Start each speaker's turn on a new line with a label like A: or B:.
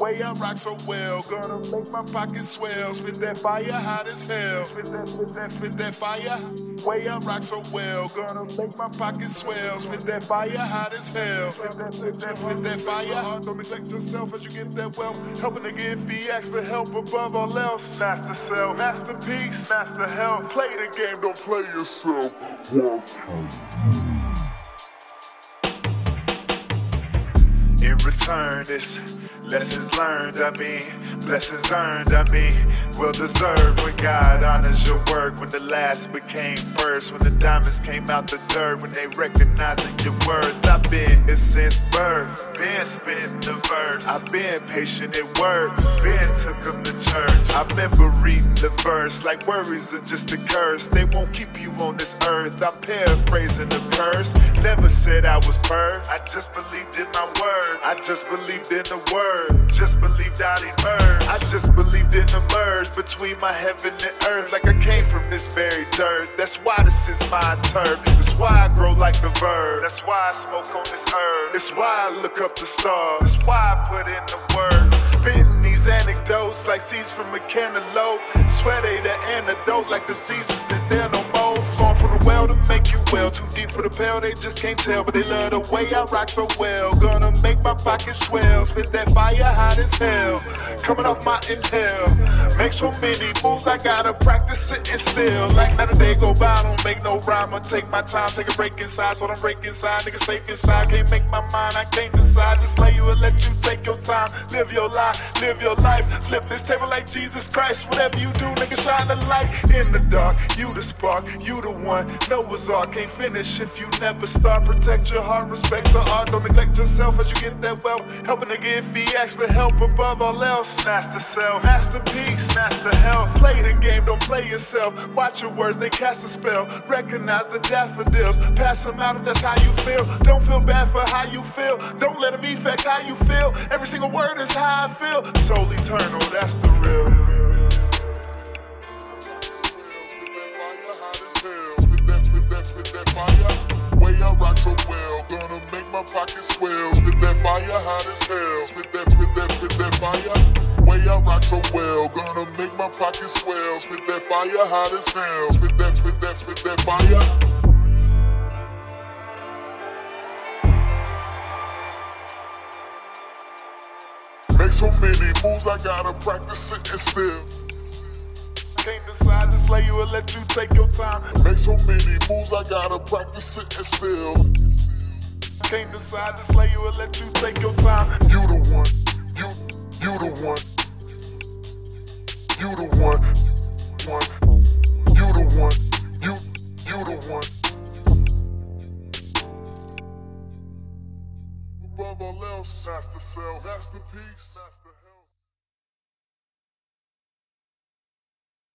A: Way I rock so well, gonna make my pocket swell. Spit that fire hot as hell. Spit that, spit that, spit that fire. Way I rock so well, gonna make my pocket swell. Spit that fire hot as hell. Spit that, spit that, spit that fire. Don't neglect yourself as you get that wealth. Helping to give fee, ask for help above all else. Master self, masterpiece, master health. Play the game, don't play yourself. In return, it's lessons learned. I mean, blessings earned. I mean, well deserved. When God honors your work, when the last became first, when the diamonds came out the dirt, when they recognizing your worth. I've been here since birth, been spitting the verse. I've been patient, it works. Been took them to church. I remember reading the verse like worries are just a curse. They won't keep you on this earth. I'm paraphrasing the verse. Never said I was birth. I just believed in my word. I just believed in the word. Just believed I'd emerge. I just believed in the merge between my heaven and earth. Like I came from this very dirt. That's why this is my turf. That's why I grow like the verb. That's why I smoke on this earth. That's why I look up the stars. That's why I put in the work. Spitting these anecdotes like seeds from a cantaloupe. Sweat they the antidote like diseases and they're no more. Flowing from the well to make you well. Too deep for the pill, they just can't tell. But they love the way I rock so well. Gonna make my pocket swell. Spit that fire hot as hell. Coming off my intel. Make so many moves, I gotta practice sitting still. Like not a day go by, I don't make no rhyme. I take my time, take a break inside. So don't break inside. Nigga safe inside. Can't make my mind, I can't decide. Just lay you and let you take your time. Live your life, live your life. Flip this table like Jesus Christ. Whatever you do, nigga, shine the light in the dark. You the spark, you the one. Noah's Ark can't finish if you never start. Protect your heart, respect the art. Don't neglect yourself as you get that wealth. Helping to give ask for help above all else. Master self, masterpiece, master health. Play the game, don't play yourself. Watch your words, they cast a spell. Recognize the daffodils, pass them out if that's how you feel. Don't feel bad for how you feel. Don't let them affect how you feel. Every single word is how I feel. Soul eternal, that's the real.
B: Gonna make my pocket swell. Spit that fire hot as hell. Spit that, spit that, spit that fire. Way I rock so well, gonna make my pocket swell. Spit that fire hot as hell. Spit that, spit that, spit that fire. Make so many moves, I gotta practice sitting still.
A: Can't decide, just lay you and let you take your time.
B: Make so many moves, I gotta practice sitting still.
A: Can't decide, just lay you and let you take your time.
B: You the one, you, you the one, you the one, one, you the one, you, you the one. Above all else, master self, masterpiece, master